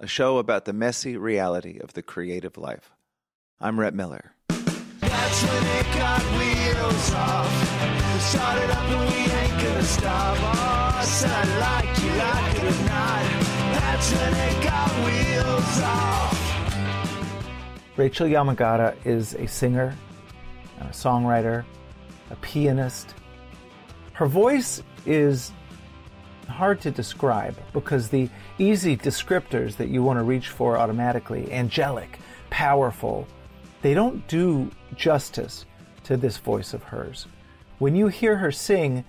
a show about the messy reality of the creative life. I'm Rhett Miller. That's when it got wheels off. We started up and we ain't gonna stop. Oh, I said I like you, like it or not. That's when it got wheels off. Rachel Yamagata is a singer, a songwriter, a pianist. Her voice is hard to describe because the easy descriptors that you want to reach for automatically angelic, powerful they don't do justice to this voice of hers. When you hear her sing,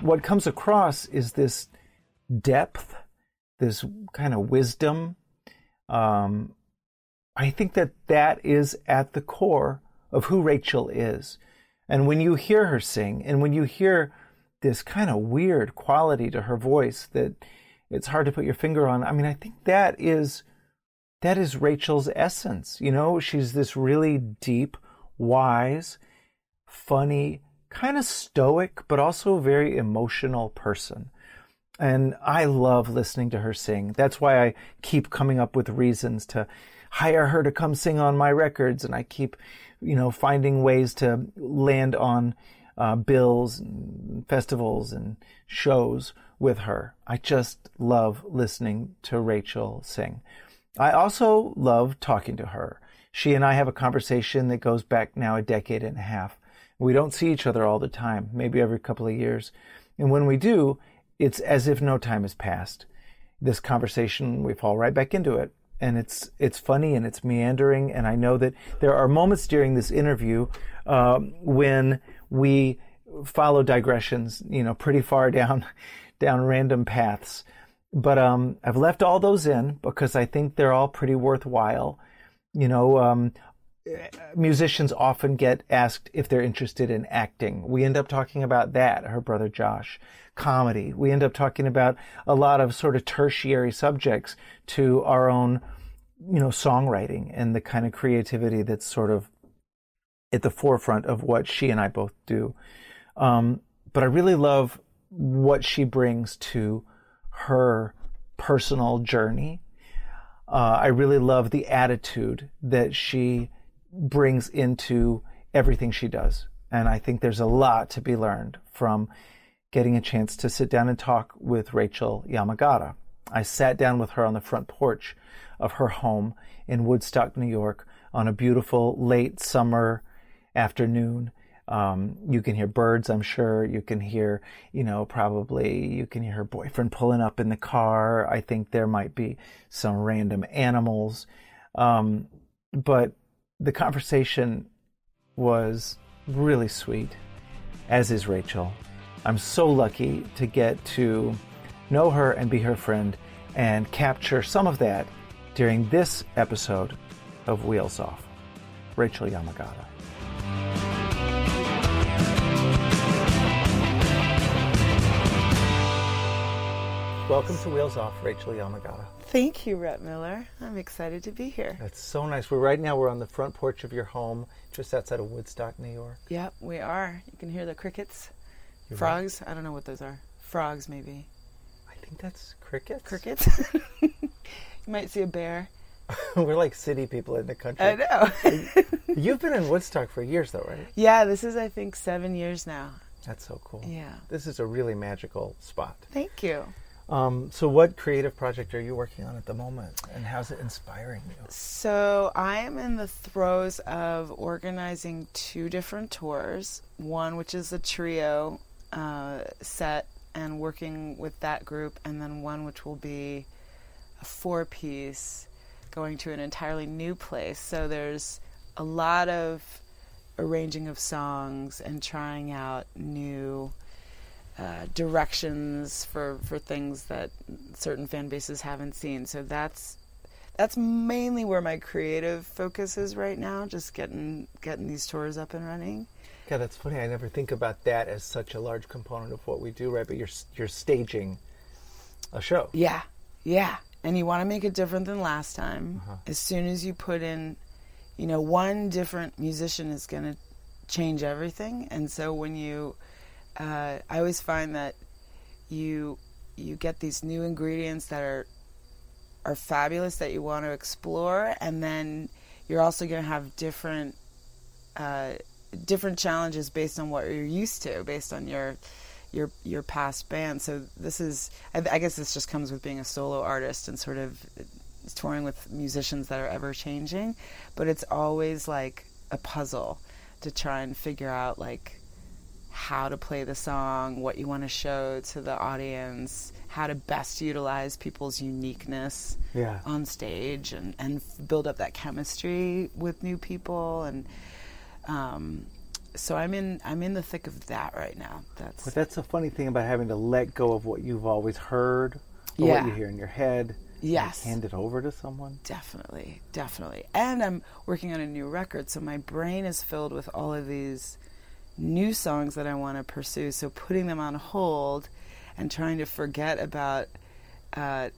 what comes across is this depth, this kind of wisdom. Um, I think that that is at the core of who Rachel is. And when you hear her sing, and when you hear this kind of weird quality to her voice that it's hard to put your finger on, I mean, I think that is that is Rachel's essence. You know, she's this really deep, wise, funny, kind of stoic, but also very emotional person. And I love listening to her sing. That's why I keep coming up with reasons to hire her to come sing on my records. And I keep, you know, finding ways to land on uh, bills and festivals and shows with her. I just love listening to Rachel sing. I also love talking to her. She and I have a conversation that goes back now a decade and a half. We don't see each other all the time, maybe every couple of years. And when we do, it's as if no time has passed. This conversation, we fall right back into it. And it's it's funny and it's meandering. And I know that there are moments during this interview uh, when we follow digressions, you know, pretty far down down random paths. But um, I've left all those in because I think they're all pretty worthwhile. You know, um, musicians often get asked if they're interested in acting. We end up talking about that, her brother Josh. Comedy. We end up talking about a lot of sort of tertiary subjects to our own, you know, songwriting and the kind of creativity that's sort of at the forefront of what she and I both do. Um, but I really love what she brings to her personal journey. Uh, I really love the attitude that she brings into everything she does. And I think there's a lot to be learned from getting a chance to sit down and talk with Rachel Yamagata. I sat down with her on the front porch of her home in Woodstock, New York on a beautiful late summer afternoon um, you can hear birds, I'm sure. You can hear, you know, probably you can hear her boyfriend pulling up in the car. I think there might be some random animals. Um, but the conversation was really sweet, as is Rachel. I'm so lucky to get to know her and be her friend and capture some of that during this episode of Wheels Off. Rachel Yamagata. Welcome to Wheels Off, Rachel Yamagata. Thank you, Rhett Miller. I'm excited to be here. That's so nice. We're right now we're on the front porch of your home, just outside of Woodstock, New York. Yep, we are. You can hear the crickets, You're frogs. I don't know what those are. Frogs, maybe. I think that's crickets. Crickets. you might see a bear. we're like city people in the country. I know. You've been in Woodstock for years, though, right? yeah, this is I think seven years now. That's so cool. Yeah. This is a really magical spot. Thank you. Um, so, what creative project are you working on at the moment, and how's it inspiring you? So I am in the throes of organizing two different tours. One, which is a trio uh, set, and working with that group, and then one which will be a four-piece, going to an entirely new place. So there's a lot of arranging of songs and trying out new uh, directions for, for things that certain fan bases haven't seen. So that's that's mainly where my creative focus is right now. Just getting getting these tours up and running. Yeah, that's funny. I never think about that as such a large component of what we do, right? But you're you're staging a show. Yeah, yeah. And you want to make it different than last time. Uh-huh. As soon as you put in, you know, one different musician is going to change everything. And so when you, uh, I always find that you you get these new ingredients that are are fabulous that you want to explore, and then you're also going to have different uh, different challenges based on what you're used to, based on your your your past band. So this is, I, I guess, this just comes with being a solo artist and sort of touring with musicians that are ever changing. But it's always like a puzzle to try and figure out like how to play the song, what you want to show to the audience, how to best utilize people's uniqueness Yeah. on stage and, and build up that chemistry with new people and um, so I'm in I'm in the thick of that right now. That's But that's a funny thing about having to let go of what you've always heard or Yeah. what you hear in your head. Yes. hand it over to someone. Definitely, definitely. And I'm working on a new record, so my brain is filled with all of these new songs that I want to pursue. So putting them on hold and trying to forget about uh,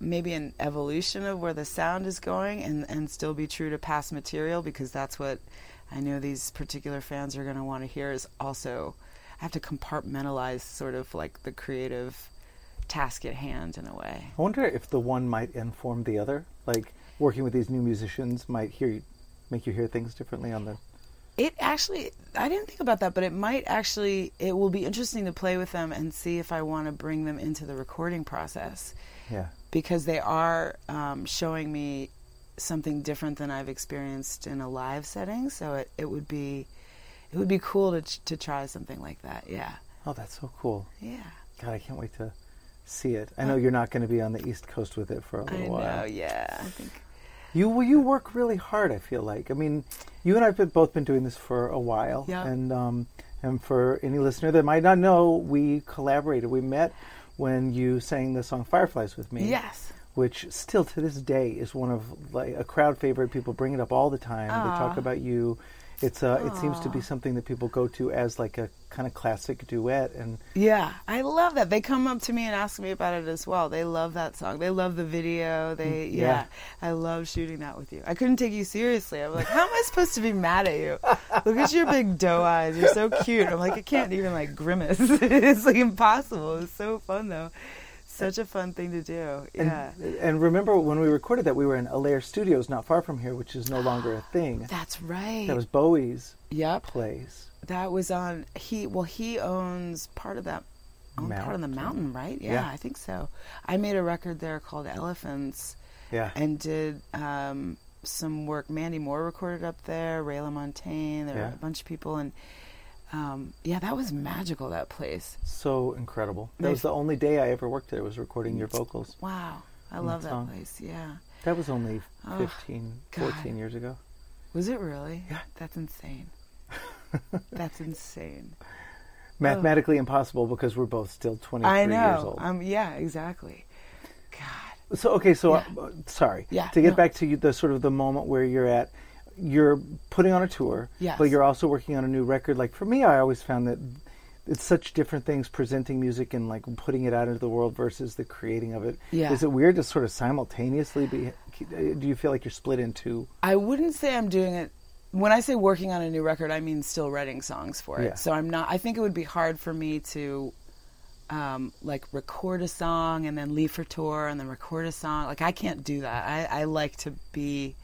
maybe an evolution of where the sound is going and, and still be true to past material because that's what I know these particular fans are going to want to hear is also I have to compartmentalize sort of like the creative task at hand in a way. I wonder if the one might inform the other. Like working with these new musicians might hear you, make you hear things differently on the. It actually, I didn't think about that, but it might actually, it will be interesting to play with them and see if I want to bring them into the recording process Yeah. because they are um, showing me something different than I've experienced in a live setting. So it, it would be, it would be cool to to try something like that. Yeah, Oh, that's so cool. yeah. God, I can't wait to see it. I know you're not going to be on the East Coast with it for a little know. while. Yeah, I think. You well, you work really hard. I feel like. I mean, you and I've been, both been doing this for a while, Yeah. and um, and for any listener that might not know, we collaborated. We met when you sang the song "Fireflies" with me. Yes. Which still to this day is one of like a crowd favorite. People bring it up all the time. They talk about you. It's uh, it seems to be something that people go to as like a kind of classic duet, and Yeah, I love that. They come up to me and ask me about it as well. They love that song. They love the video. They Mm, yeah. yeah. I love shooting that with you. I couldn't take you seriously. I'm like, how am I supposed to be mad at you? Look at your big doe eyes. You're so cute. I'm like, I can't even like grimace. it's like impossible. It's so fun though. Such a fun thing to do. Yeah. and remember when we recorded that we were in Allaire Studios, not far from here, which is no longer a thing. That's right. That was Bowie's yep. place. That was on he well he owns part of that part of the Mountain. right? Yeah, Yeah. I think so. I made a record there called Elephants Yeah. and did um, some work. Mandy Moore recorded up there, Ray LaMontagne, there were a bunch of people and um, yeah, that was magical that place. so incredible. That was the only day I ever worked there was recording your vocals. Wow. I love that song. place. Yeah. That was only Oh, 15, God. 14 years ago. Was it really? Yeah. That's insane. That's insane. Mathematically impossible because we're both still 23 I years know. old. Um, yeah, exactly. God. so okay, so Yeah. uh, sorry. Yeah, To get no. back to you, the sort of the moment where you're at, you're putting on a tour, Yes. but you're also working on a new record. Like for me, I always found that it's such different things presenting music and like putting it out into the world versus the creating of it. Yeah. Is it weird to sort of simultaneously be? Do you feel like you're split in two? I wouldn't say I'm doing it. When I say working on a new record, I mean still writing songs for it. Yeah. So I'm not. I think it would be hard for me to, um, like record a song and then leave for tour and then record a song. Like I can't do that. I, I like to be,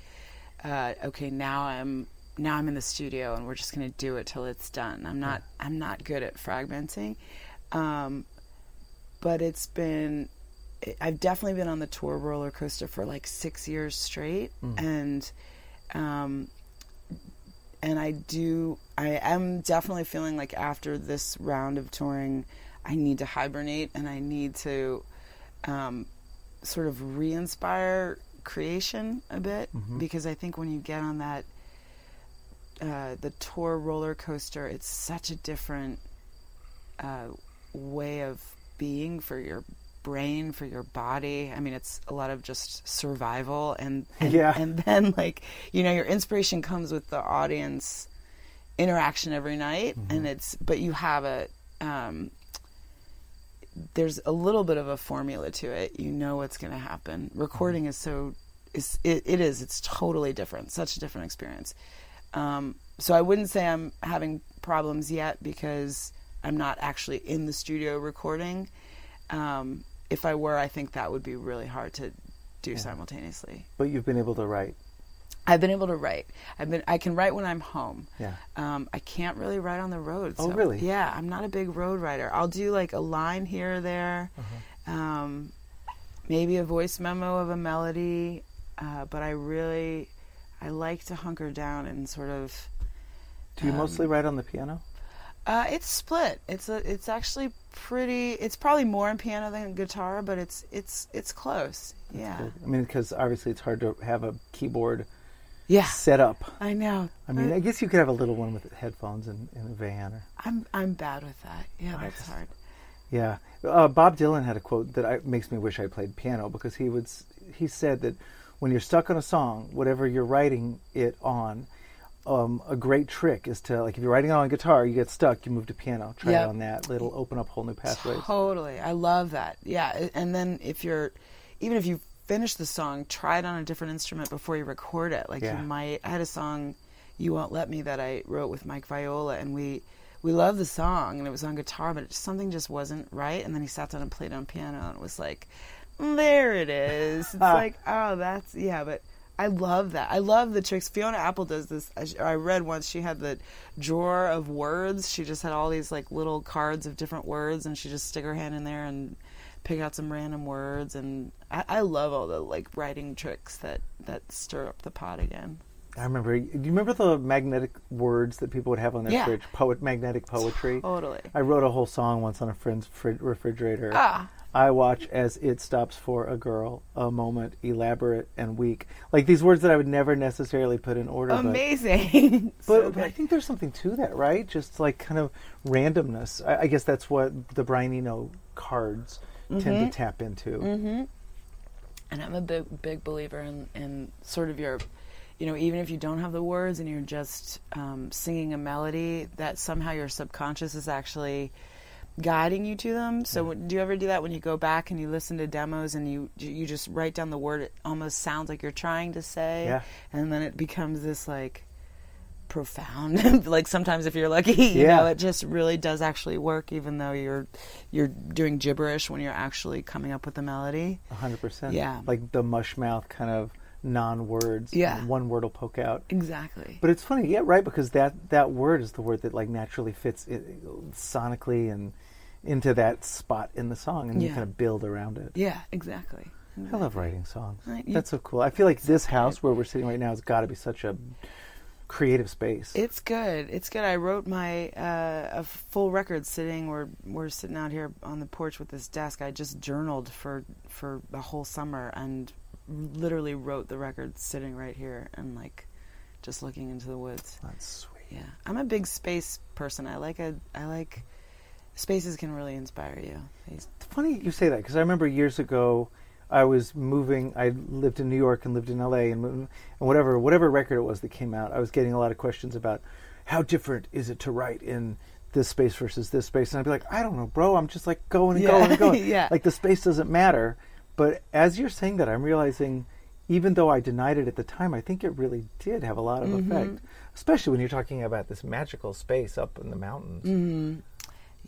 uh, okay. Now I'm now I'm in the studio and we're just gonna do it till it's done. I'm not. I'm not good at fragmenting. Um, but it's been I've definitely been on the tour roller coaster for like six years straight, and um, and I do I am definitely feeling like after this round of touring, I need to hibernate and I need to um, sort of re-inspire creation a bit because I think when you get on that uh, the tour roller coaster, it's such a different uh, way of being for your brain for your body. I mean, it's a lot of just survival, and and, Yeah. and then like you know, your inspiration comes with the audience interaction every night, and it's but you have a um, there's a little bit of a formula to it. You know what's going to happen. Recording is so is it, it is it's totally different. Such a different experience. Um, so I wouldn't say I'm having problems yet because I'm not actually in the studio recording. Um, if I were, I think that would be really hard to do simultaneously. But you've been able to write. I've been able to write. I've been. I can write when I'm home. Yeah. Um, I can't really write on the road. Oh, really? Yeah. I'm not a big road writer. I'll do like a line here or there, Uh-huh. um, maybe a voice memo of a melody, uh, but I really, I like to hunker down and sort of. Do you Um, mostly write on the piano? Uh, it's split. It's a. It's actually pretty. It's probably more in piano than guitar, but it's it's it's close. Yeah. Good. I mean, because obviously it's hard to have a keyboard Yeah. set up. I know. I mean, But I guess you could have a little one with headphones in, in a van. Or, I'm I'm bad with that. Yeah, that's hard. yeah. Uh, Bob Dylan had a quote that I, makes me wish I played piano because he would he said that when you're stuck on a song, whatever you're writing it on, um, a great trick is to like if you're writing it on guitar, you get stuck, you move to piano, try Yep. it on that. It'll open up whole new pathways. Totally. I love that. Yeah. And then if you're, even if you finish the song, try it on a different instrument before you record it. Like Yeah. you might, I had a song, You Won't Let Me, that I wrote with Mike Viola, and we, we loved the song, and it was on guitar, but it, something just wasn't right. And then he sat down and played it on piano, and it was like, there it is. It's like, oh, that's, yeah, but. I love that. I love the tricks. Fiona Apple does this. I, I read once she had the drawer of words. She just had all these like little cards of different words, and she just stick her hand in there and pick out some random words. And I, I love all the like writing tricks that that stir up the pot again. I remember. Do you remember the magnetic words that people would have on their Yeah. fridge? Poet, magnetic poetry. Totally. I wrote a whole song once on a friend's fri- refrigerator. Ah. I watch as it stops for a girl, a moment, elaborate and weak. Like these words that I would never necessarily put in order. Amazing. But, So but I think there's something to that, right? Just like kind of randomness. I, I guess that's what the Brian Eno cards Mm-hmm. tend to tap into. and I'm a big big believer in, in sort of your, you know, even if you don't have the words and you're just um, singing a melody, that somehow your subconscious is actually guiding you to them. So when- do you ever do that when you go back and you listen to demos and you you just write down the word it almost sounds like you're trying to say, Yeah. and then it becomes this like profound like sometimes if you're lucky you Yeah. know it just really does actually work even though you're you're doing gibberish when you're actually coming up with the melody hundred percent. Yeah. Like the mush mouth kind of non words. Yeah. One word will poke out. exactly But it's funny, yeah, right, because that that word is the word that like naturally fits it, sonically and into that spot in the song, and you kind of build around it. Yeah, exactly. I love writing songs. Right, you- That's so cool. I feel like this house where we're sitting right now has got to be such a creative space. It's good. It's good. I wrote my uh, a full record sitting. We're we're sitting out here on the porch with this desk. I just journaled for for a whole summer and literally wrote the record sitting right here and like just looking into the woods. That's sweet. Yeah, I'm a big space person. I like a I like spaces can really inspire you. It's funny you say that because I remember years ago I was moving. I lived in New York and lived in L.A. and, and whatever whatever record it was that came out, I was getting a lot of questions about how different is it to write in this space versus this space, and I'd be like, I don't know, bro. I'm just like going and Yeah. going and going. Yeah. Like the space doesn't matter. But as you're saying that, I'm realizing. Even though I denied it at the time, I think it really did have a lot of Mm-hmm. effect, especially when you're talking about this magical space up in the mountains. Mm-hmm.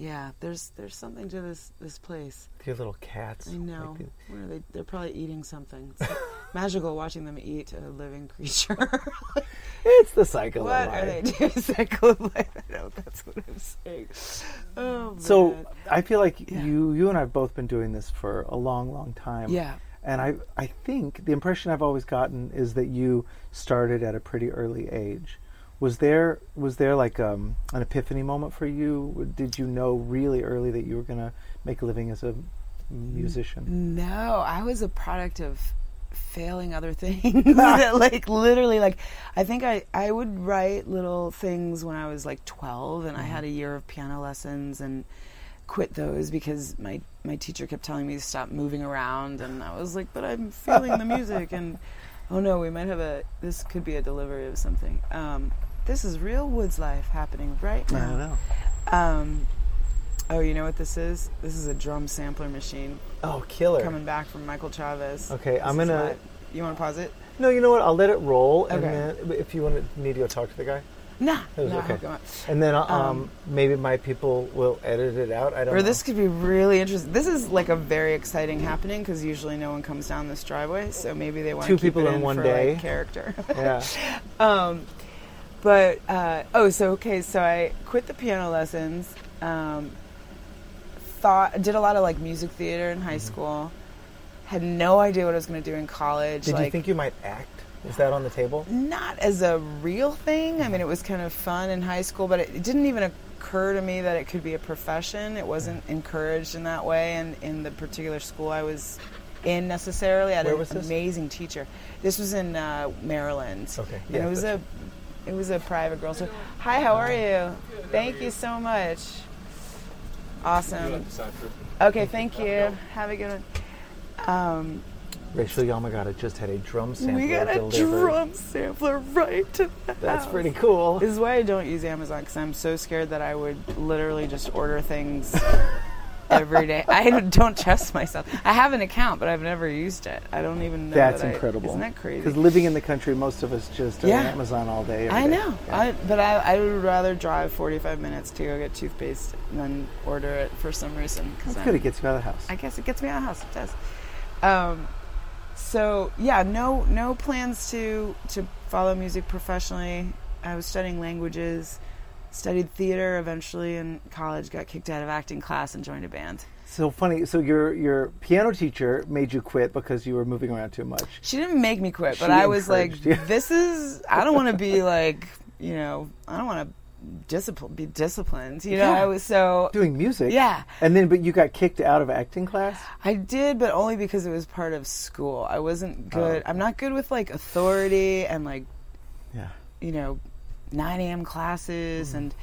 Yeah, there's there's something to this this place. Your little cats. I know. like uh, Where are they? They're probably eating something. It's magical watching them eat a living creature. it's the cycle what of are they doing? Cycle of life. I know that's what I'm saying. Oh man. So I feel like you you and I've both been doing this for a long, long time. Yeah. And I I think the impression I've always gotten is that you started at a pretty early age. Was there was there like um, an epiphany moment for you? Did you know really early that you were going to make a living as a musician? No, I was a product of failing other things. like literally, like I think I I would write little things when I was like twelve, and I had a year of piano lessons and quit those because my my teacher kept telling me to stop moving around, and I was like, but I'm feeling the music, and oh no, we might have a this could be a delivery of something. Um, this is real woods life happening right now. I don't know. Um, oh, you know what this is? This is a drum sampler machine Oh, killer. coming back from Michael Chavez. Okay, This I'm gonna-. You want to pause it? No, you know what? I'll let it roll, and Okay. then if you want to need to go talk to the guy, Nah, was nah, okay. and then um, Um, maybe my people will edit it out. I don't. Or know. this could be really interesting. This is like a very exciting happening because usually no one comes down this driveway, so maybe they want Two people it in one day. like, character. Yeah. um, but uh, oh, so okay, so I quit the piano lessons. Um, thought did a lot of like music theater in high school. Had no idea what I was going to do in college. Mm-hmm. Did like, you think you might act? Is that on the table? not as a real thing. I mean, it was kind of fun in high school, but it, it didn't even occur to me that it could be a profession. It wasn't encouraged in that way, and in the particular school I was in necessarily, I had Where an amazing teacher. This was in uh, Maryland. Okay, and yeah, it was a it was a private girl. So, Hi, how are you? Thank you so much. Awesome. Okay, thank you. Have a good one. Um, Rachel Yamagata just had a drum sampler we got a delivered. drum sampler right to the That's house. pretty cool. This is why I don't use Amazon because I'm so scared that I would literally just order things every day. I don't trust myself. I have an account, but I've never used it. I don't even know. That's that I- incredible. isn't that crazy? Because living in the country, most of us just are Yeah. Amazon all day. I day. know, Yeah. I, but I, I would rather drive 45 minutes to go get toothpaste than order it for some reason. 'cause That's I'm- good. It gets you out of the house. I guess it gets me out of the house. It does. Um, so yeah, no no plans to to follow music professionally. I was studying languages, studied theater eventually in college. Got kicked out of acting class and joined a band. so funny. So your your piano teacher made you quit because you were moving around too much. She didn't make me quit, but She I was like, you. "This is. I don't want to be like, you know, I don't want to discipline, be disciplined. You know, Yeah. I was so Doing music. Yeah. And then, but you got kicked out of acting class. I did, but only because it was part of school. I wasn't good. Oh. I'm not good with like authority and like Yeah. you know 9 a.m. classes, and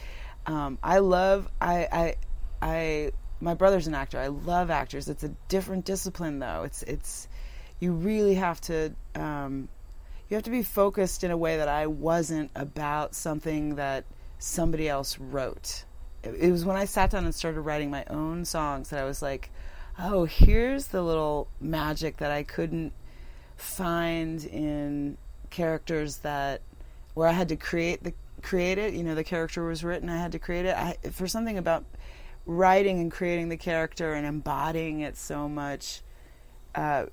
um, I love I I I my brother's an actor. I love actors. It's a different discipline though. It's it's you really have to um, you have to be focused in a way that I wasn't about something that somebody else wrote. It, it was when I sat down and started writing my own songs that I was like, oh, here's the little magic that I couldn't find in characters that where I had to create the create it. You know, the character was written. I had to create it. I, for something about writing and creating the character and embodying it so much uh,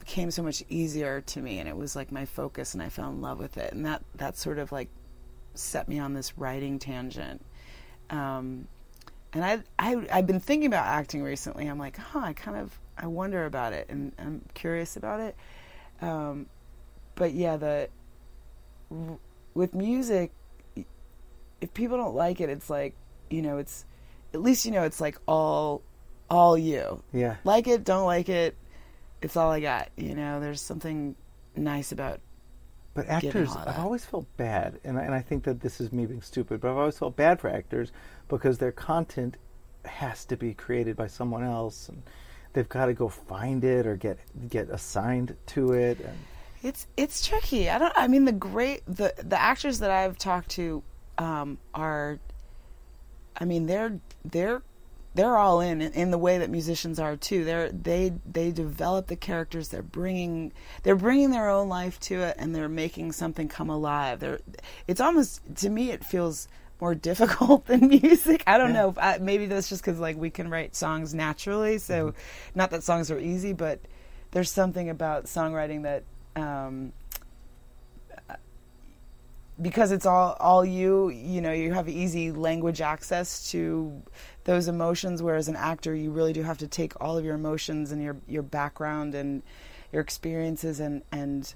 became so much easier to me, and it was like my focus, and I fell in love with it, and that that sort of like set me on this writing tangent. Um, and I, I I've been thinking about acting recently. I'm like, huh, I kind of I wonder about it, and I'm curious about it. Um, but yeah, the with music, if people don't like it, it's like you know, it's at least you know it's like all all you. Yeah. Like it, don't like it, it's all I got. You know, there's something nice about But actors, I've always felt bad, and I, and I think that this is me being stupid, but I've always felt bad for actors because their content has to be created by someone else, and they've got to go find it or get get assigned to it. And It's it's tricky. I don't. I mean, the great the the actors that I've talked to um, are. I mean, they're they're they're all in in the way that musicians are too. They're they they develop the characters. They're bringing they're bringing their own life to it, and they're making something come alive. They're it's almost to me it feels more difficult than music. I don't Yeah. know. I, maybe that's just because like we can write songs naturally. So not that songs are easy, but there's something about songwriting that um, because it's all all you you know you have easy language access to those emotions whereas an actor you really do have to take all of your emotions and your your background and your experiences and and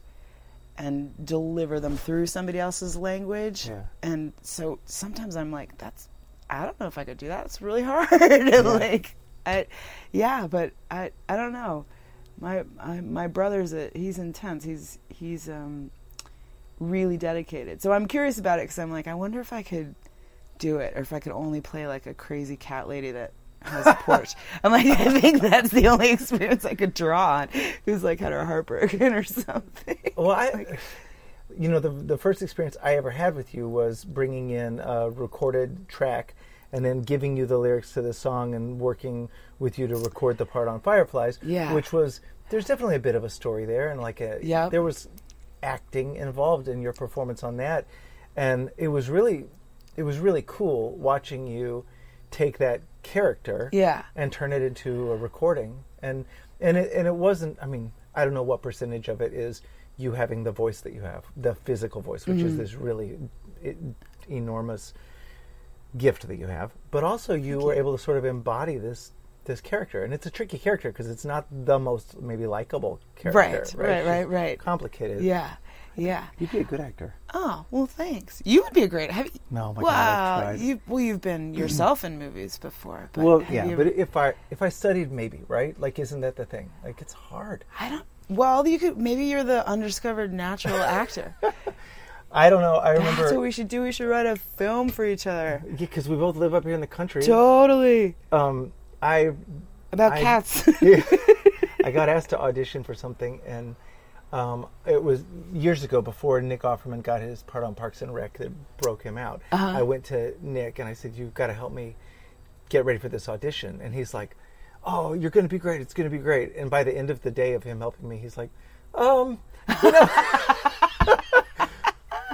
and deliver them through somebody else's language. Yeah. and so sometimes i'm like that's i don't know if i could do that. It's really hard. Like I, yeah but i i don't know my I, my brother's a, he's intense he's he's um really dedicated so i'm curious about it because i'm like i wonder if i could do it or if i could only play like a crazy cat lady that has a porch. I'm like, I think that's the only experience I could draw on. Who's like had her heart broken or something. Well, I, you know, the the first experience I ever had with you was bringing in a recorded track and then giving you the lyrics to the song and working with you to record the part on Fireflies. Yeah. Which was there's definitely a bit of a story there and like a Yeah. there was acting involved in your performance on that, and it was really it was really cool watching you take that character Yeah. and turn it into a recording and and it and it wasn't i mean i don't know what percentage of it is you having the voice that you have the physical voice which Mm-hmm. is this really e- enormous gift that you have but also you were able to sort of embody this this character and it's a tricky character because it's not the most maybe likable character Right, right, She's right, right. complicated Yeah, yeah. you'd be a good actor Oh well, thanks. You would be a great. Have you, No, oh my God, I've well, tried. you well, you've been yourself in movies before. But well yeah you but if i if i studied maybe right like isn't that the thing like it's hard I don't. Well, you could maybe you're the undiscovered natural actor. i don't know i remember That's what we should do. We should write a film for each other. because we both live up here in the country Totally um i about I- cats. I got asked to audition for something, and um, it was years ago before Nick Offerman got his part on Parks and Rec that broke him out. Uh-huh. I went to Nick and I said, "You've got to help me get ready for this audition." And he's like, "Oh, you're going to be great. It's going to be great." And by the end of the day of him helping me, he's like, "Um, you know,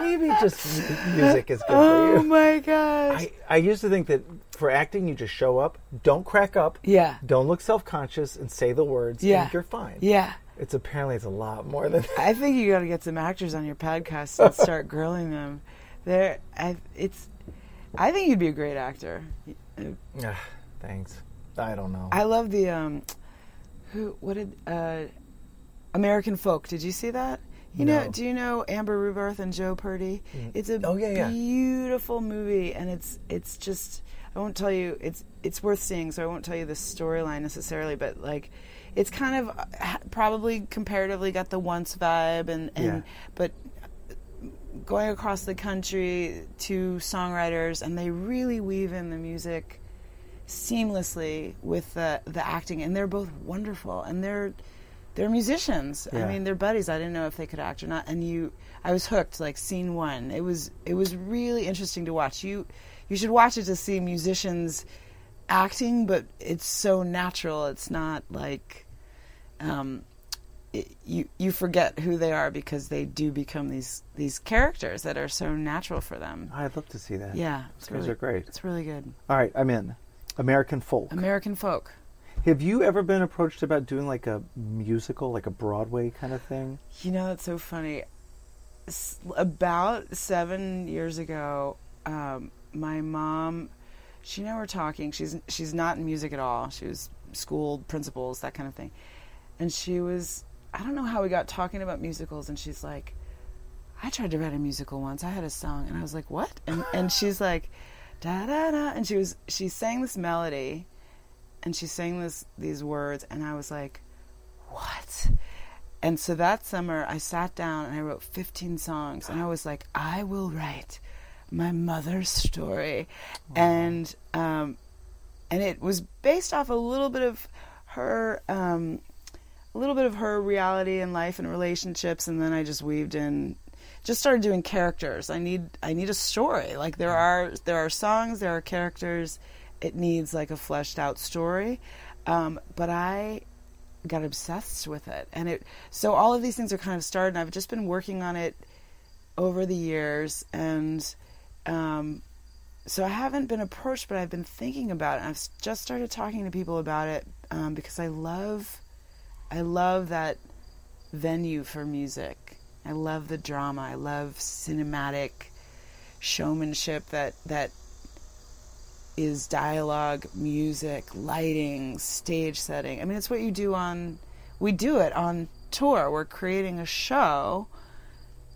maybe just music is good oh for you." Oh my gosh. I, I used to think that for acting, you just show up, don't crack up, yeah. don't look self-conscious, and say the words, Yeah. and you're fine. Yeah. It's apparently it's a lot more than I think you got to get some actors on your podcast and start grilling them. There, I, it's. I think you'd be a great actor. Ah, Thanks. I don't know. I love the um, who? What did uh, American Folk? Did you see that? You know? Do you know Amber Rubarth and Joe Purdy? It's a Oh, yeah, yeah. beautiful movie, and it's it's just. I won't tell you. It's it's worth seeing, so I won't tell you the storyline necessarily, but like. It's kind of uh, ha- probably comparatively got the once vibe, and, and Yeah. but going across the country to songwriters, and they really weave in the music seamlessly with the the acting, and they're both wonderful, and they're they're musicians. I mean, they're buddies. I didn't know if they could act or not, and you, I was hooked. Like scene one, it was it was really interesting to watch. You you should watch it to see musicians acting, but it's so natural. It's not like um, it, you you forget who they are because they do become these these characters that are so natural for them. I'd love to see that. Yeah, it's Those really are great. It's really good. All right, I'm in. American folk. American folk. Have you ever been approached about doing like a musical, like a Broadway kind of thing? You know, that's so funny. S- about seven years ago, um, my mom, she and I were talking. She's she's not in music at all. She was school principals, that kind of thing. And she was, I don't know how we got talking about musicals, and she's like, I tried to write a musical once. I had a song, and I was like, what? And and she's like, da da da, and she was she sang this melody, and she sang this these words, and I was like, what? And so that summer, I sat down and I wrote 15 songs, and I was like, I will write my mother's story, and um, and it was based off a little bit of her, um, a little bit of her reality and life and relationships, and then I just weaved in, just started doing characters. I need I need a story. Like there are there are songs, there are characters. It needs like a fleshed out story, um, but I got obsessed with it. And it so all of these things are kind of started and i've just been working on it over the years. And um, so i haven't been approached but i've been thinking about it. I've just started talking to people about it um, because i love i love that venue for music. I love the drama. I love cinematic showmanship that that is dialogue, music, lighting, stage setting. I mean, it's what you do on. We do it on tour. We're creating a show,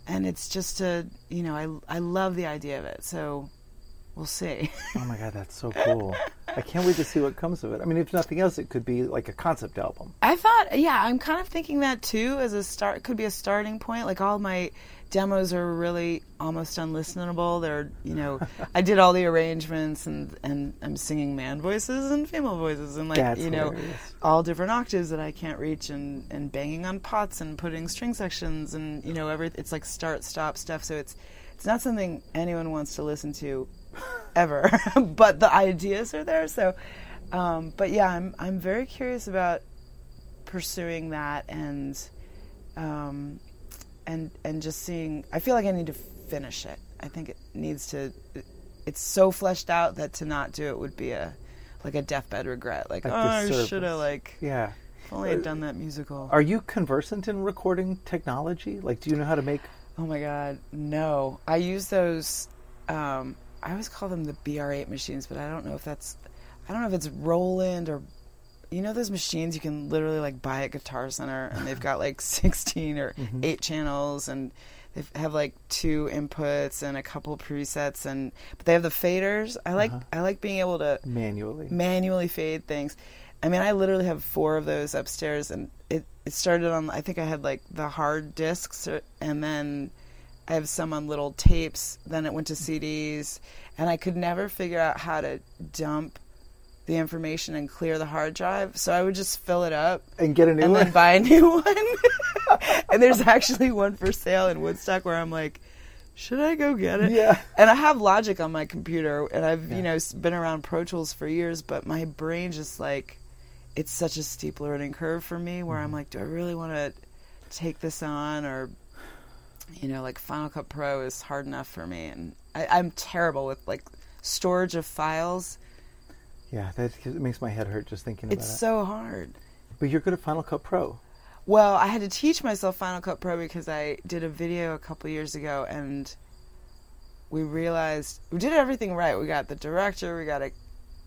and it's just a you know I I love the idea of it. So we'll see. Oh my god, that's so cool! I can't wait to see what comes of it. I mean, if nothing else, it could be like a concept album. I thought, yeah, I'm kind of thinking that too as a start. Could be a starting point. Like all my demos are really almost unlistenable. They're, you know, I did all the arrangements and and I'm singing man voices and female voices and like That's you know hilarious. all different octaves that I can't reach and and banging on pots and putting string sections and you know every it's like start stop stuff. So it's it's not something anyone wants to listen to ever, but the ideas are there. So, um, but yeah, I'm I'm very curious about pursuing that and um, and and just seeing. I feel like I need to finish it. I think it needs to. It's so fleshed out that to not do it would be a like a deathbed regret. Like, oh, I should have like Yeah. if only had done that musical. Are you conversant in recording technology? Like, do you know how to make? Oh my god, no! I use those. Um, I always call them the BR8 machines, but I don't know if that's. I don't know if it's Roland or. You know those machines you can literally like buy at Guitar Center, and they've got like 16 or mm-hmm. eight channels, and they have like two inputs and a couple presets, and but they have the faders. I like uh-huh. I like being able to Manually. manually fade things. I mean, I literally have four of those upstairs, and it, it started on. I think I had like the hard discs, or, and then I have some on little tapes. Then it went to CDs, and I could never figure out how to dump the information and clear the hard drive. So I would just fill it up And get a new one and one. then buy a new one. and there's actually one for sale in Woodstock where I'm like, should I go get it? Yeah. And I have Logic on my computer, and I've you know been around Pro Tools for years, but my brain just like, it's such a steep learning curve for me where Mm-hmm. I'm like, do I really want to take this on or you know, like Final Cut Pro is hard enough for me, and I, I'm terrible with like storage of files. yeah, that it makes my head hurt just thinking about it. It's it. so hard. But you're good at Final Cut Pro. Well, I had to teach myself Final Cut Pro because I did a video a couple years ago and we realized we did everything right. We got the director, we got a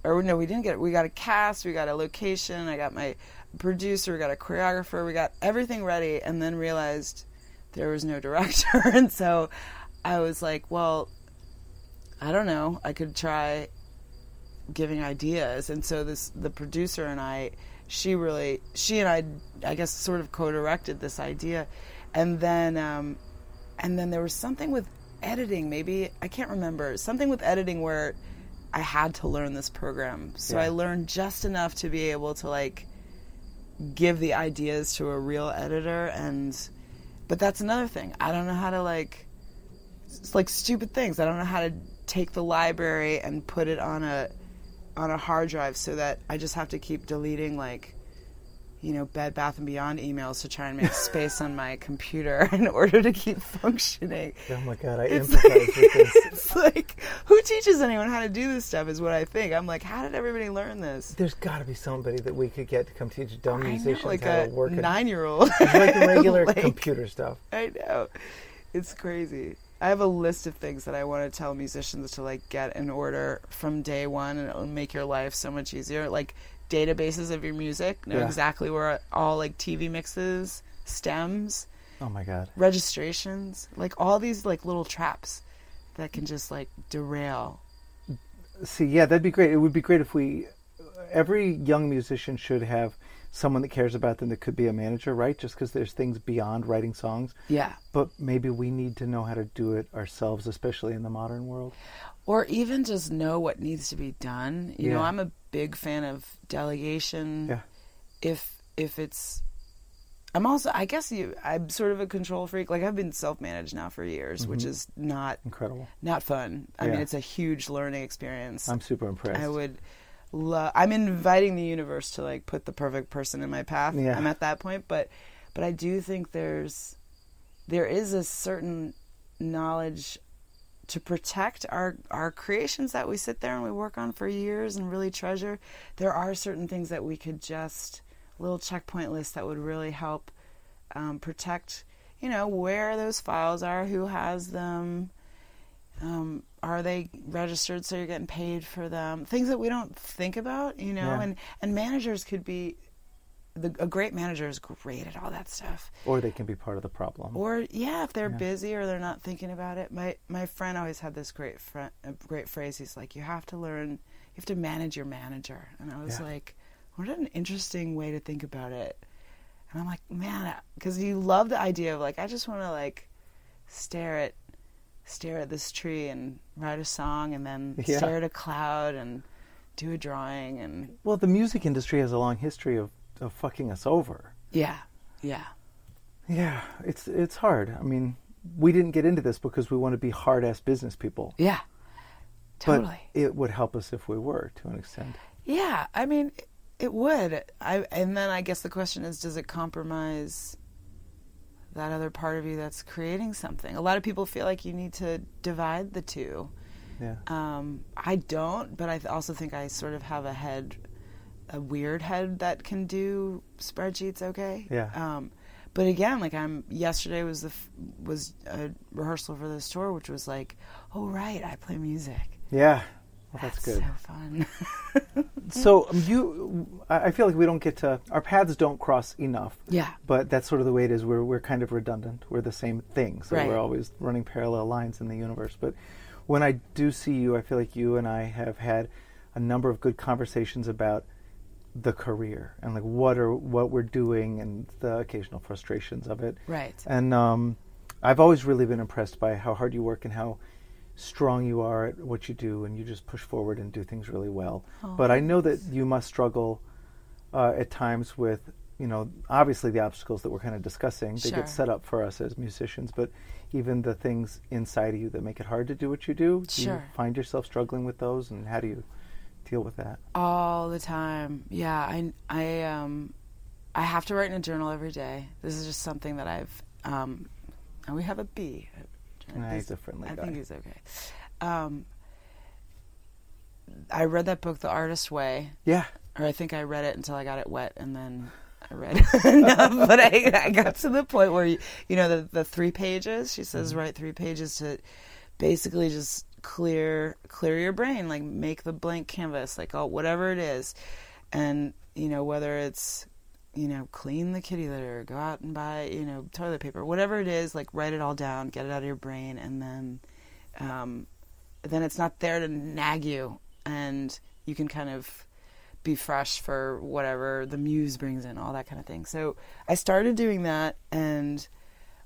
or no, we didn't get it. We got a cast, we got a location, I got my producer, we got a choreographer, we got everything ready and then realized there was no director. and so I was like, well, I don't know. I could try giving ideas and so this the producer and I she really she and I I guess sort of co-directed this idea and then um and then there was something with editing maybe I can't remember something with editing where I had to learn this program so Yeah. I learned just enough to be able to like give the ideas to a real editor and but that's another thing I don't know how to like it's like stupid things. I don't know how to take the library and put it on a on a hard drive so that I just have to keep deleting like you know Bed Bath and Beyond emails to try and make space on my computer in order to keep functioning. Oh my god, I It's empathize like, with this. it's like who teaches anyone how to do this stuff is what I think. I'm like, how did everybody learn this? There's got to be somebody that we could get to come teach dumb I know, musicians like how to work it. nine year old. like regular Like- computer stuff. I know. It's crazy. I have a list of things that I want to tell musicians to like get in order from day one and it'll make your life so much easier. Like databases of your music, know Yeah. exactly where all like TV mixes, stems, Oh my god. registrations, like all these like little traps that can just like derail. See, yeah, that'd be great. It would be great if we, every young musician should have someone that cares about them that could be a manager, right? Just because there's things beyond writing songs. Yeah. But maybe we need to know how to do it ourselves, especially in the modern world. Or even just know what needs to be done. You know, I'm a big fan of delegation. Yeah. if if it's I'm also I guess you I'm sort of a control freak. Like I've been self managed now for years, which mm-hmm. is not Incredible. not fun. I mean it's a huge learning experience. I'm super impressed. I would love I'm inviting the universe to like put the perfect person in my path. Yeah. I'm at that point, but but I do think there's there is a certain knowledge to protect our our creations that we sit there and we work on for years and really treasure. There are certain things that we could just little checkpoint list that would really help um, protect. You know where those files are, who has them, um, are they registered so you're getting paid for them? Things that we don't think about, you know, Yeah. and and managers could be the, a great manager is great at all that stuff. Or they can be part of the problem. Or yeah, if they're busy or they're not thinking about it. My my friend always had this great fr- a great phrase. He's like, you have to learn, you have to manage your manager. And I was Yeah. like, what an interesting way to think about it. And I'm like, man, because you love the idea of like, I just want to like stare at stare at this tree and write a song, and then Yeah. stare at a cloud and do a drawing, and Well, the music industry has a long history of, of fucking us over. yeah, yeah, Yeah, it's it's hard. I mean, we didn't get into this because we want to be hard ass business people. yeah, totally. But it would help us if we were to an extent. Yeah, I mean, it would. I and then I guess the question is, does it compromise that other part of you that's creating something? A lot of people feel like you need to divide the two. Yeah. Um, I don't, but I th- also think I sort of have a head, a weird head that can do spreadsheets okay. Yeah. Um, but again, like I'm yesterday was the f- was a rehearsal for this tour, which was like, oh right, I play music. Yeah. Well, that's, good. so fun. So um, you, I I feel like we don't get to our paths don't cross enough. yeah. But that's sort of the way it is. We're we're kind of redundant. We're the same thing, so Right. we're always running parallel lines in the universe. But when I do see you, I feel like you and I have had a number of good conversations about the career and like what are what we're doing and the occasional frustrations of it. Right. And um, I've always really been impressed by how hard you work and how strong you are at what you do, and you just push forward and do things really well. but I know that you must struggle uh, at times with, you know, obviously the obstacles that we're kind of discussing. They Sure. get set up for us as musicians, but even the things inside of you that make it hard to do what you do. Do you Sure. find yourself struggling with those, and how do you deal with that? all the time yeah i i um i have to write in a journal every day this is just something that i've um and we have a bee Nah, He's- a friendly i guy. think he's okay um i read that book the artist way Yeah. or i think i read it until i got it wet and then I read enough, but I, I got to the point where you, you know the the three pages. She says write three pages to basically just clear clear your brain, like make the blank canvas, like oh whatever it is, and you know whether it's you know clean the kitty litter, go out and buy you know toilet paper, whatever it is, like write it all down, get it out of your brain, and then um, then it's not there to nag you, and you can kind of be fresh for whatever the muse brings in, all that kind of thing. So I started doing that, and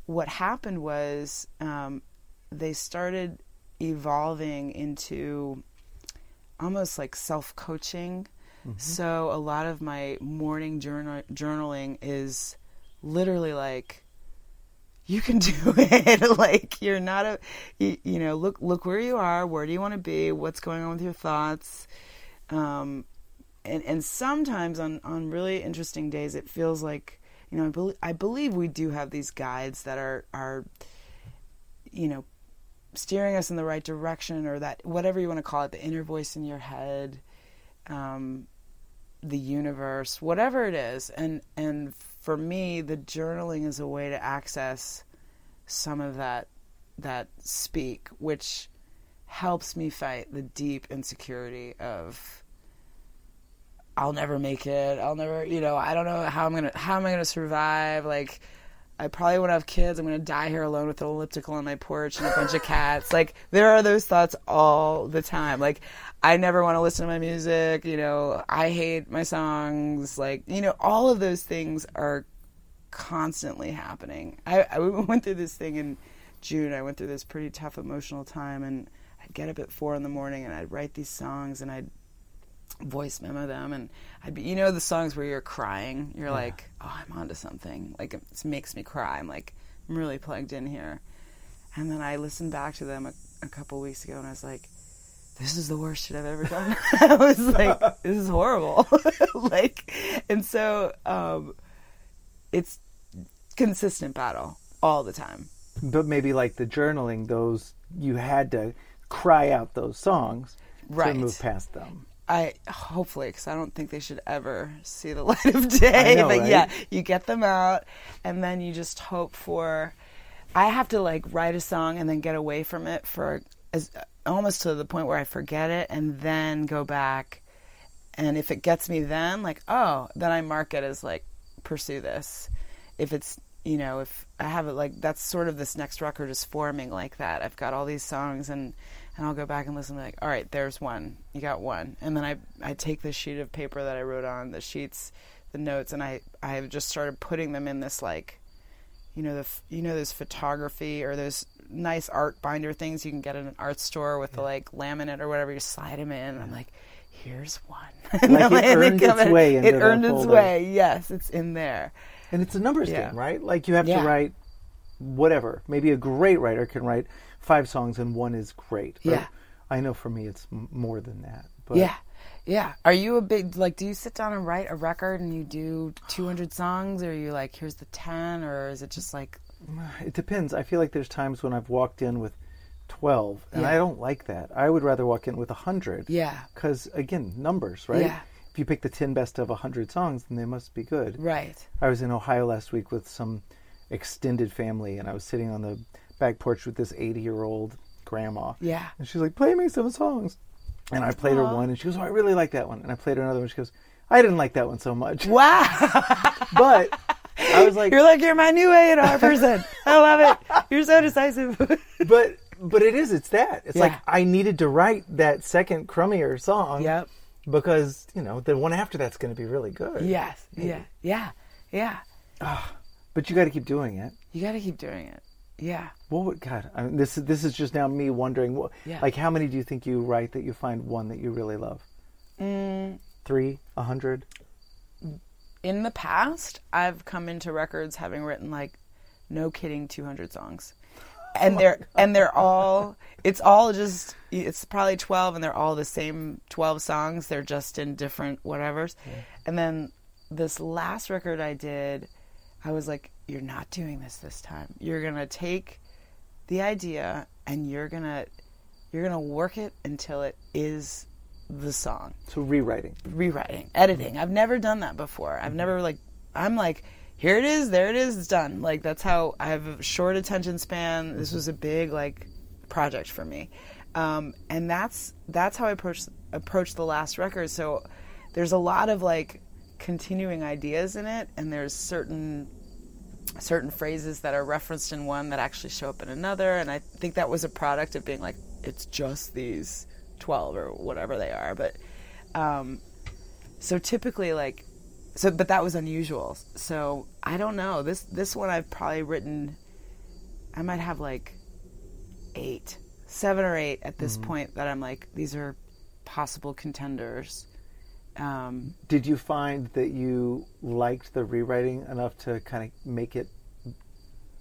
what happened was um, they started evolving into almost like self coaching. So a lot of my morning journal- journaling is literally like you can do it. Like you're not a you, you know look look where you are. Where do you want to be? What's going on with your thoughts? Um, and and sometimes on on really interesting days it feels like you know I, I believe we do have these guides that are are you know steering us in the right direction or that whatever you want to call it the inner voice in your head um, the universe whatever it is and and for me the journaling is a way to access some of that that speak which helps me fight the deep insecurity of I'll never make it. I'll never, you know, I don't know how I'm gonna, how am I gonna survive? Like, I probably won't have kids. I'm gonna die here alone with an elliptical on my porch and a bunch of cats. Like, there are those thoughts all the time. Like, I never want to listen to my music. You know, I hate my songs. Like, you know, all of those things are constantly happening. I, I went through this thing in June. I went through this pretty tough emotional time, and I'd get up at four in the morning and I'd write these songs and I'd voice memo them and I'd be you know the songs where you're crying you're like oh I'm onto something. Like it makes me cry. I'm like I'm really plugged in here. And then I listened back to them a, a couple weeks ago and I was like this is the worst shit I've ever done. I was like this is horrible. Like and so um it's consistent battle all the time. But maybe like the journaling, those you had to cry out those songs Right. to move past them. I hopefully because I don't think they should ever see the light of day. Know, but right? yeah, you get them out, and then you just hope for. I have to like write a song and then get away from it for as almost to the point where I forget it, and then go back. And if it gets me, then like oh, then I mark it as like pursue this. If it's you know, if I have it like that's sort of this next record is forming like that. I've got all these songs and and I'll go back and listen to like, all right, there's one. You got one. And then I I take the sheet of paper that I wrote on, the sheets, the notes, and I I have just started putting them in this like you know the you know those photography or those nice art binder things you can get in an art store with the like laminate or whatever you slide them in. I'm like, here's one. And Like it earned its in. way It earned its folder. way. Yes, it's in there. And it's a numbers Yeah. game, right? Like you have Yeah. to write whatever. Maybe a great writer can write five songs and one is great. Or- Yeah. I know for me it's m- more than that. But Yeah. Yeah. Are you a big like do you sit down and write a record and you do 200 songs or are you like here's the 10 or is it just like It depends. I feel like there's times when I've walked in with 12 and Yeah. I don't like that. I would rather walk in with 100. Yeah. Cuz again, numbers, right? Yeah. If you pick the 10 best of 100 songs, then they must be good. right. I was in Ohio last week with some extended family and I was sitting on the back porch with this 80-year-old grandma. Yeah. And she's like, "Play me some songs." And I played her one and she goes, "Oh, I really like that one." And I played her another one. She goes, "I didn't like that one so much." Wow. But I was like, You're like you're my new A&R person. I love it. You're so decisive. but but it is it's that it's Yeah. like i needed to write that second crummier song Yep. because you know the one after that's going to be really good yes. Yeah. Yeah. Yeah. but you got to keep doing it You got to keep doing it. Yeah. what would god I mean, this is this is just now me wondering what Yeah. like how many do you think you write that you find one that you really love Mm. three a hundred in the past, I've come into records having written like, no kidding, 200 songs, and they're and they're all it's all just it's probably 12 and they're all the same 12 songs. They're just in different whatevers, and then this last record I did, I was like, you're not doing this this time. You're gonna take the idea and you're gonna you're gonna work it until it is the song so rewriting rewriting, editing. I've never done that before. I've never like I'm like here it is, there it is, it's done. Like that's how I have a short attention span. This was a big like project for me. Um, and that's that's how I approach approach the last record. So there's a lot of like continuing ideas in it and there's certain certain phrases that are referenced in one that actually show up in another and i think that was a product of being like it's just these 12 or whatever they are but um, so typically like so but that was unusual. So i don't know. This this one i've probably written i might have like eight seven or eight at this point that i'm like these are possible contenders um, did you find that you liked the rewriting enough to kind of make it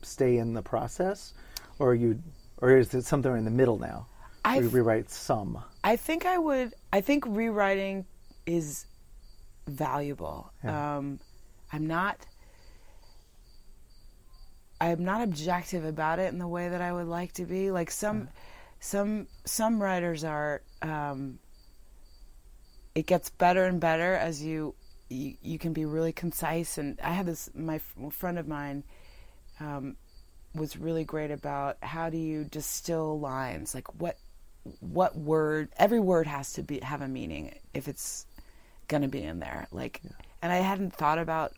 stay in the process or you or is it something in the middle now I rewrite some I think I would. I think rewriting is valuable. Yeah. Um, I'm not. I'm not objective about it in the way that I would like to be. Like some, some, some writers are. Um, it gets better and better as you, you you can be really concise. And I had this. My friend of mine. Um, was really great about how do you distill lines like what what word every word has to be have a meaning if it's going to be in there like and i hadn't thought about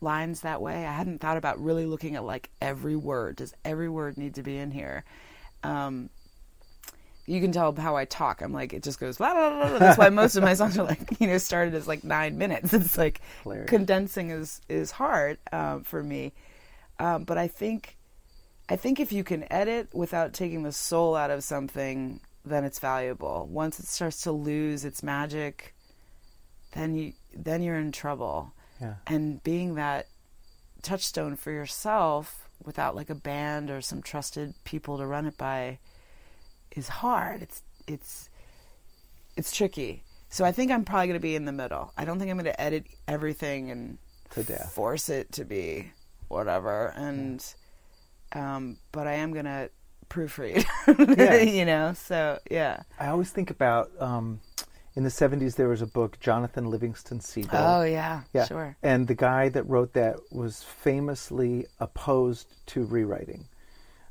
lines that way i hadn't thought about really looking at like every word does every word need to be in here um you can tell how I talk. I'm like, it just goes. Blah, blah, blah. That's why most of my songs are like, you know, started as like nine minutes. It's like Hilarious. condensing is is hard um, for me, um, but I think I think if you can edit without taking the soul out of something, then it's valuable. Once it starts to lose its magic, then you then you're in trouble. Yeah. And being that touchstone for yourself without like a band or some trusted people to run it by is hard. It's it's it's tricky. So I think I'm probably going to be in the middle. I don't think I'm going to edit everything and To death. force it to be whatever. And um, but I am going to proofread. Yeah. you know. So yeah. I always think about um, in the 70s there was a book, Jonathan Livingston Seagull. Oh yeah. yeah. Sure. And the guy that wrote that was famously opposed to rewriting.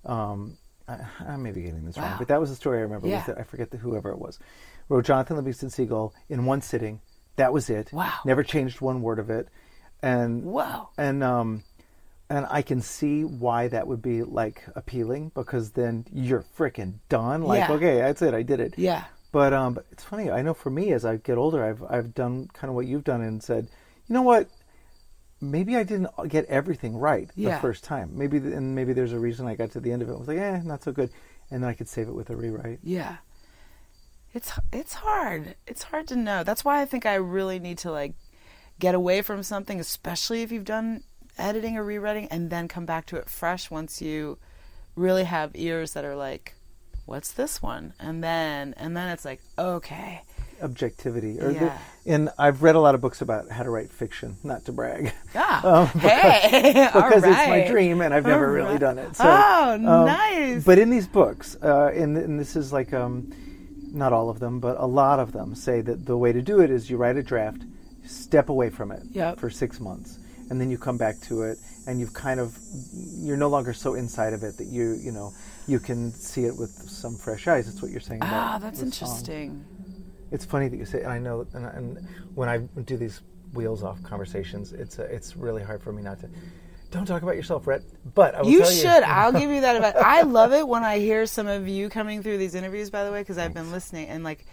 Um, I, I may be getting this wrong, but that was the story I remember. Yeah. that- I forget the, whoever it was. Wrote Jonathan Livingston Seagull in one sitting. That was it. Wow. Never changed one word of it. and wow. and um and I can see why that would be like appealing because then you're freaking done. Like, Yeah. okay, that's it, I did it. Yeah. But um, but it's funny. I know for me, as I get older, I've I've done kind of what you've done and said, you know what? Maybe I didn't get everything right Yeah. the first time. Maybe th- and maybe there's a reason I got to the end of it. I was like, eh, not so good, and then I could save it with a rewrite. Yeah. It's it's hard. It's hard to know. That's why I think I really need to like get away from something, especially if you've done editing or rewriting, and then come back to it fresh once you really have ears that are like, "What's this one?" And then and then it's like, okay, Objectivity, or the, and I've read a lot of books about how to write fiction. Not to brag, ah, Um, hey, all because it's my dream and I've never All really done it. So, oh, um, nice. But in these books, uh, and, and this is like, um, not all of them, but a lot of them say that the way to do it is you write a draft, step away from it Yep. for six months, and then you come back to it, and you've kind of, you're no longer so inside of it that you, you know, you can see it with some fresh eyes. That's what you're saying about ah, that's interesting. song. It's funny that you say, and I know, and, and when I do these wheels off conversations, it's uh, it's really hard for me not to. Don't talk about yourself, Rhett. But I will You tell should. I'll give you that advice. I love it when I hear some of you coming through these interviews, by the way, because I've been listening and like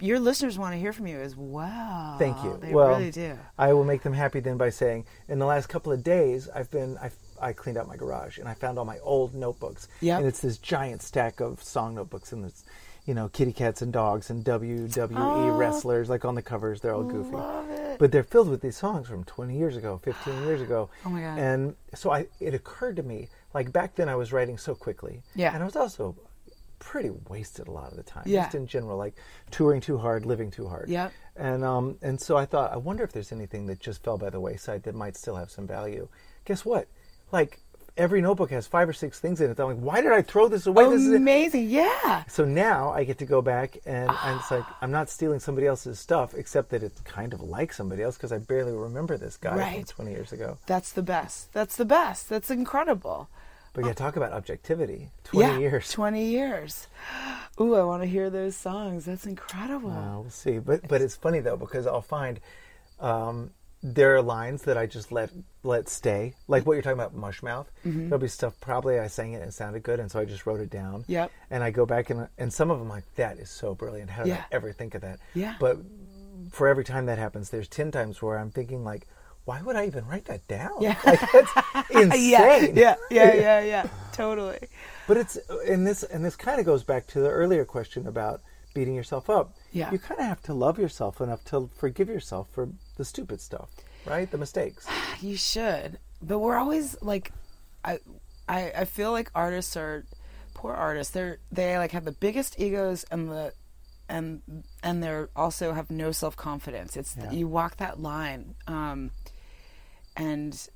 your listeners want to hear from you as well. Thank you. They well, really do. I will make them happy then by saying, in the last couple of days, I've been I I cleaned out my garage and I found all my old notebooks. Yep. And it's this giant stack of song notebooks and it's, you know, kitty cats and dogs and WWE Oh. wrestlers like on the covers. They're all goofy. Love it. But they're filled with these songs from 20 years ago, 15 years ago. Oh my God. And so I it occurred to me like back then I was writing so quickly. Yeah. And I was also pretty wasted a lot of the time. Yeah. Just in general, like touring too hard, living too hard. Yeah. And um, and so I thought, I wonder if there's anything that just fell by the wayside that might still have some value. Guess what? Like every notebook has five or six things in it. I'm like, why did I throw this away? This is Amazing. Yeah. so now I get to go back and, it's like I'm not stealing somebody else's stuff, except that it's kind of like somebody else because I barely remember this guy Right. from 20 years ago. That's the best. That's the best. That's incredible. But yeah, talk about objectivity. 20 yeah. years. 20 years. Ooh, I want to hear those songs. That's incredible. Uh, we'll see. But but it's funny though because I'll find um, there are lines that I just let let stay, like what you're talking about, mushmouth. Mm-hmm. There'll be stuff probably I sang it and it sounded good, and so I just wrote it down. Yep. And I go back and and some of them like that is so brilliant. How did Yeah. I ever think of that? Yeah. But for every time that happens, there's ten times where I'm thinking like, why would I even write that down? Yeah. Like that's insane. yeah, yeah, yeah, yeah, yeah. Totally. But it's and this and this kind of goes back to the earlier question about beating yourself up. Yeah. You kind of have to love yourself enough to forgive yourself for the stupid stuff, right? The mistakes. You should, but we're always like, I, I, I feel like artists are poor artists. They're they like have the biggest egos and the, and and they're also have no self confidence. It's Yeah. you walk that line, um, and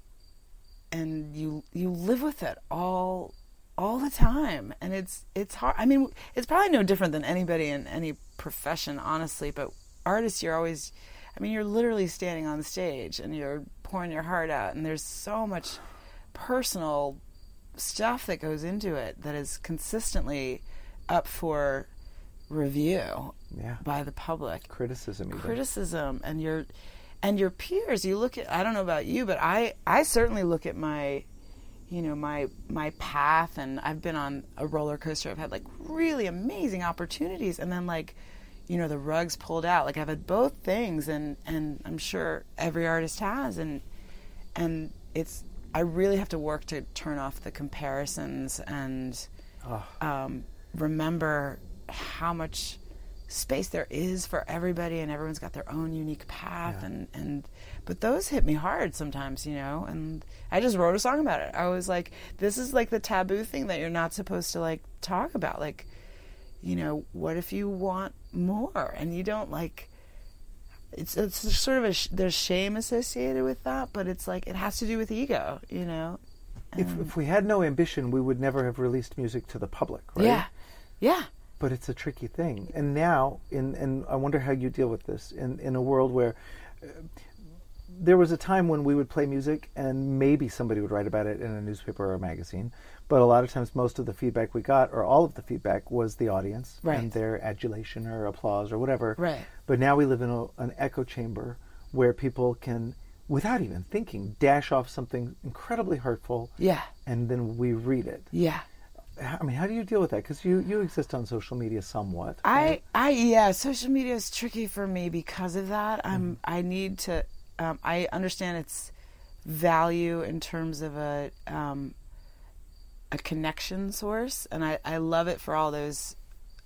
and you you live with it all all the time and it's it's hard i mean it's probably no different than anybody in any profession honestly but artists you're always i mean you're literally standing on the stage and you're pouring your heart out and there's so much personal stuff that goes into it that is consistently up for review Yeah. by the public Criticism even. criticism and your and your peers you look at i don't know about you but i i certainly look at my you know my my path and i've been on a roller coaster i've had like really amazing opportunities and then like you know the rugs pulled out. Like i've had both things and and i'm sure every artist has and and it's i really have to work to turn off the comparisons and um, remember how much space there is for everybody and everyone's got their own unique path and and but those hit me hard sometimes you know and i just wrote a song about it. I was like this is like the taboo thing that you're not supposed to like talk about. Like you know what if you want more and you don't like it's it's sort of a sh- there's shame associated with that but it's like it has to do with ego you know If, if we had no ambition, we would never have released music to the public, right? yeah yeah But it's a tricky thing. And now, in and I wonder how you deal with this in in a world where. Uh, there was a time when we would play music and maybe somebody would write about it in a newspaper or a magazine but a lot of times most of the feedback we got or all of the feedback was the audience Right. and their adulation or applause or whatever Right. but now we live in a, an echo chamber where people can without even thinking, dash off something incredibly hurtful, Yeah. and then we read it. Yeah. I mean, how do you deal with that? Because you you exist on social media somewhat. I, I, yeah, social media is tricky for me because of that. I'm, I need to, um, I understand its value in terms of a, um, a connection source, and I, I love it for all those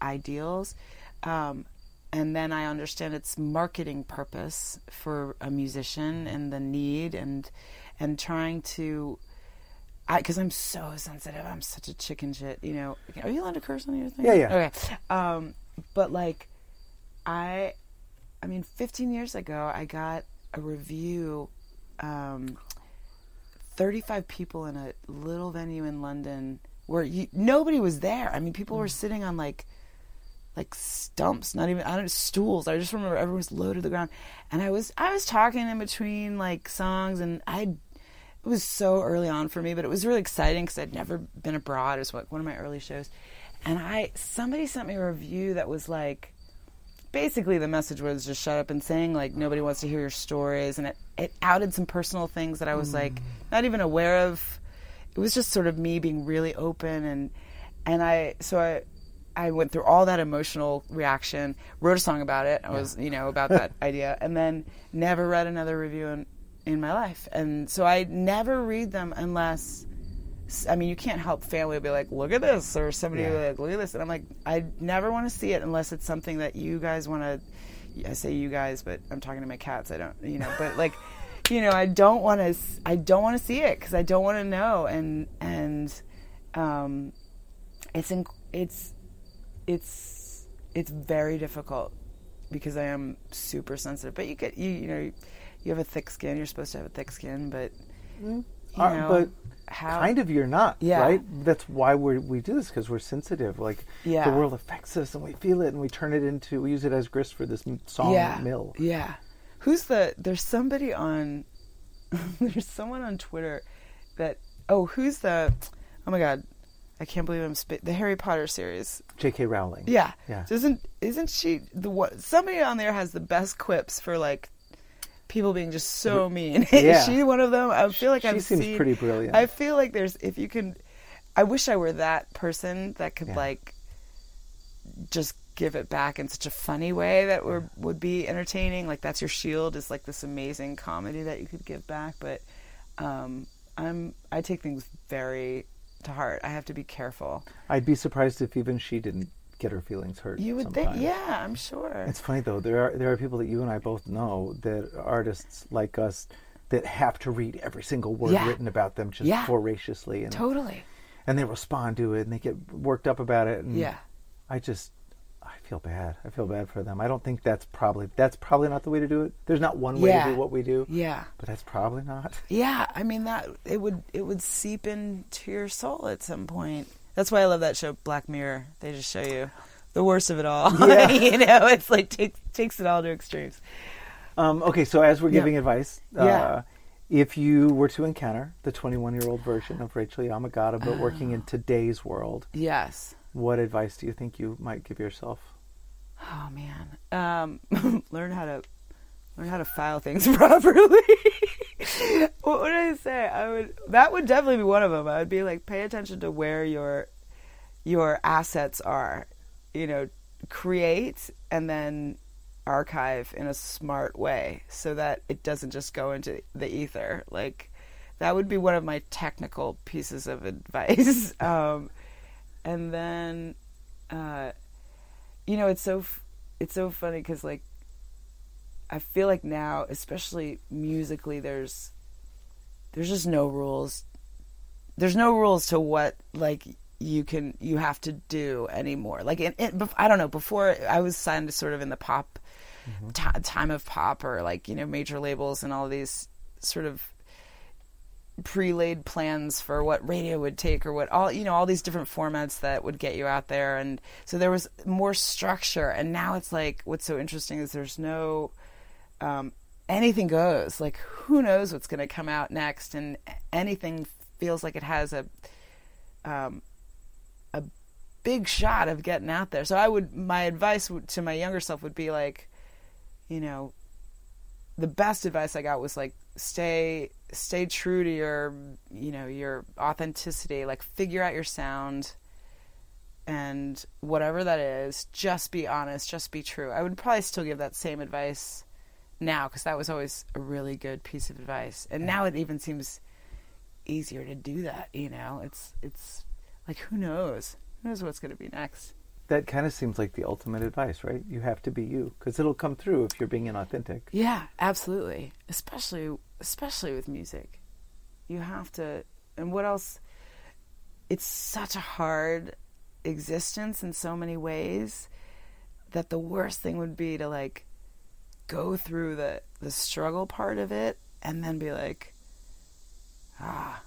ideals. Um, and then I understand its marketing purpose for a musician and the need and and trying to because I'm so sensitive. I'm such a chicken shit. You know, are you allowed to curse on your thing? Yeah, yeah. Okay. Um, but like, I, I mean, 15 years ago, I got a review. Um, 35 people in a little venue in London where you, nobody was there. I mean, people were mm. sitting on like like stumps, not even I don't know, stools. I just remember everyone was low to the ground, and I was I was talking in between like songs, and I it was so early on for me, but it was really exciting because I'd never been abroad. It was like one of my early shows, and I somebody sent me a review that was like basically the message was just shut up and saying like nobody wants to hear your stories, and it it outed some personal things that I was like hmm. not even aware of. It was just sort of me being really open and and I so I I went through all that emotional reaction, wrote a song about it. I was, you know, about that idea, and then never read another review in, in my life. And so I never read them unless, I mean, you can't help family will be like, look at this, or somebody will be like, look at this. And I'm like, I never want to see it unless it's something that you guys want to. I say you guys, but I'm talking to my cats. I don't, you know, but like, you know, I don't want to. I don't want to see it because I don't want to know. And and um, it's in, it's it's it's very difficult because I am super sensitive. But you get you you know you have a thick skin. You're supposed to have a thick skin, but you Uh, know but how kind of you're not, Yeah. right? That's why we we do this because we're sensitive. Like Yeah. the world affects us, and we feel it, and we turn it into we use it as grist for this song yeah mill. yeah. Who's the? There's somebody on. there's someone on Twitter that. Oh, who's the? Oh my God, I can't believe I'm sp- the Harry Potter series. J.K. Rowling. Yeah. Yeah. Isn't isn't she the what? Somebody on there has the best quips for like people being just so mean. Yeah. Is she one of them? I feel like She I've seems seen- pretty brilliant. I feel like there's if you can. I wish I were that person that could Yeah. like just give it back in such a funny way that would would be entertaining. Like that's your shield is like this amazing comedy that you could give back. But um, I'm I take things very to heart. I have to be careful. I'd be surprised if even she didn't get her feelings hurt. You would sometimes. think, yeah, I'm sure. It's funny though. There are there are people that you and I both know that artists like us that have to read every single word Yeah. written about them just Yeah. voraciously, and Totally. and they respond to it and they get worked up about it. And Yeah. I just I feel bad. I feel bad for them. I don't think that's probably that's probably not the way to do it. There's not one way Yeah. to do what we do. Yeah. But that's probably not. Yeah, I mean that it would it would seep into your soul at some point. That's why I love that show Black Mirror. They just show you the worst of it all. Yeah. you know, it's like takes takes it all to extremes. Um, okay, so as we're Yeah. giving advice, Yeah. uh, if you were to encounter the 21 year old version of Rachel Yamagata, but working in today's world, Yes. what advice do you think you might give yourself? Oh man. Um, learn how to learn how to file things properly. what would I say? I would that would definitely be one of them. I would be like pay attention to where your your assets are. You know, create and then archive in a smart way so that it doesn't just go into the ether. Like that would be one of my technical pieces of advice. um, and then uh, you know it's so f- it's so funny because like i feel like now especially musically there's there's just no rules. There's no rules to what like you can you have to do anymore. Like in, in, i don't know before i was signed sort of in the pop mm-hmm. ti time of pop or like you know major labels and all these sort of pre-laid plans for what radio would take or what all you know all these different formats that would get you out there. And so there was more structure. And now it's like what's so interesting is there's no um, anything goes. Like who knows what's going to come out next? And anything feels like it has a um, a big shot of getting out there. So i would my advice to my younger self would be like you know the best advice I got was like stay stay true to your you know your authenticity. Like figure out your sound and whatever that is just be honest just be true. I would probably still give that same advice now because that was always a really good piece of advice and now it even seems easier to do that you know it's it's like who knows who knows what's going to be next That kind of seems like the ultimate advice, right? You have to be you because it'll come through if you're being inauthentic. Yeah, absolutely. Especially especially with music. You have to and what else it's such a hard existence in so many ways that the worst thing would be to like go through the the struggle part of it and then be like ah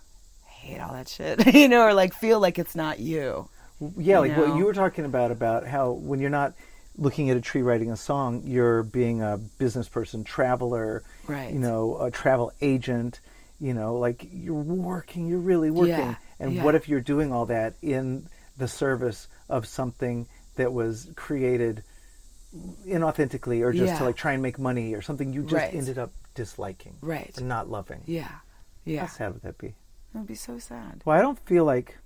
I hate all that shit you know or like feel like it's not you Yeah, like know? what you were talking about about how when you're not looking at a tree writing a song, you're being a business person, traveler, Right. you know, a travel agent, you know, like you're working, you're really working. Yeah, And yeah. what if you're doing all that in the service of something that was created inauthentically or just Yeah. to like try and make money or something you just Right. ended up disliking Right. and not loving. yeah yeah How sad would that be? it would be so sad Well, I don't feel like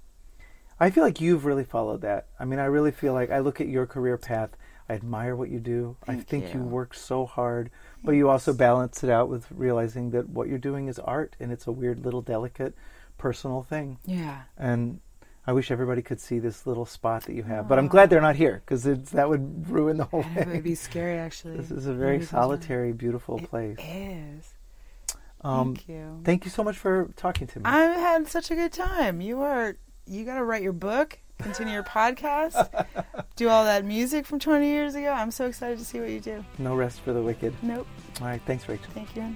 I feel like you've really followed that. I mean, I really feel like I look at your career path. I admire what you do. I think you. you. work so hard, but you also balance it out with realizing that what you're doing is art and it's a weird little delicate personal thing. yeah And I wish everybody could see this little spot that you have. But I'm glad they're not here because that would ruin the whole thing. it would be scary actually This is a very solitary, beautiful place. It is. Um, Thank you. Thank you so much for talking to me. I had such a good time. You are. You got to write your book, continue your podcast, do all that music from 20 years ago. I'm so excited to see what you do. no rest for the wicked. Nope. All right. Thanks, Rachel. Thank you.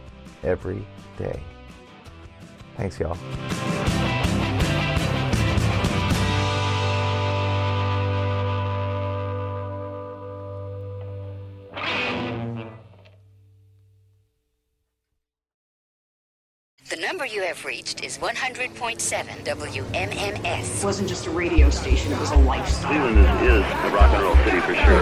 every day. Thanks, y'all. The number you have reached is 100.7 WMMS. It wasn't just a radio station, it was a lifestyle. Cleveland is, is a rock and roll city for sure.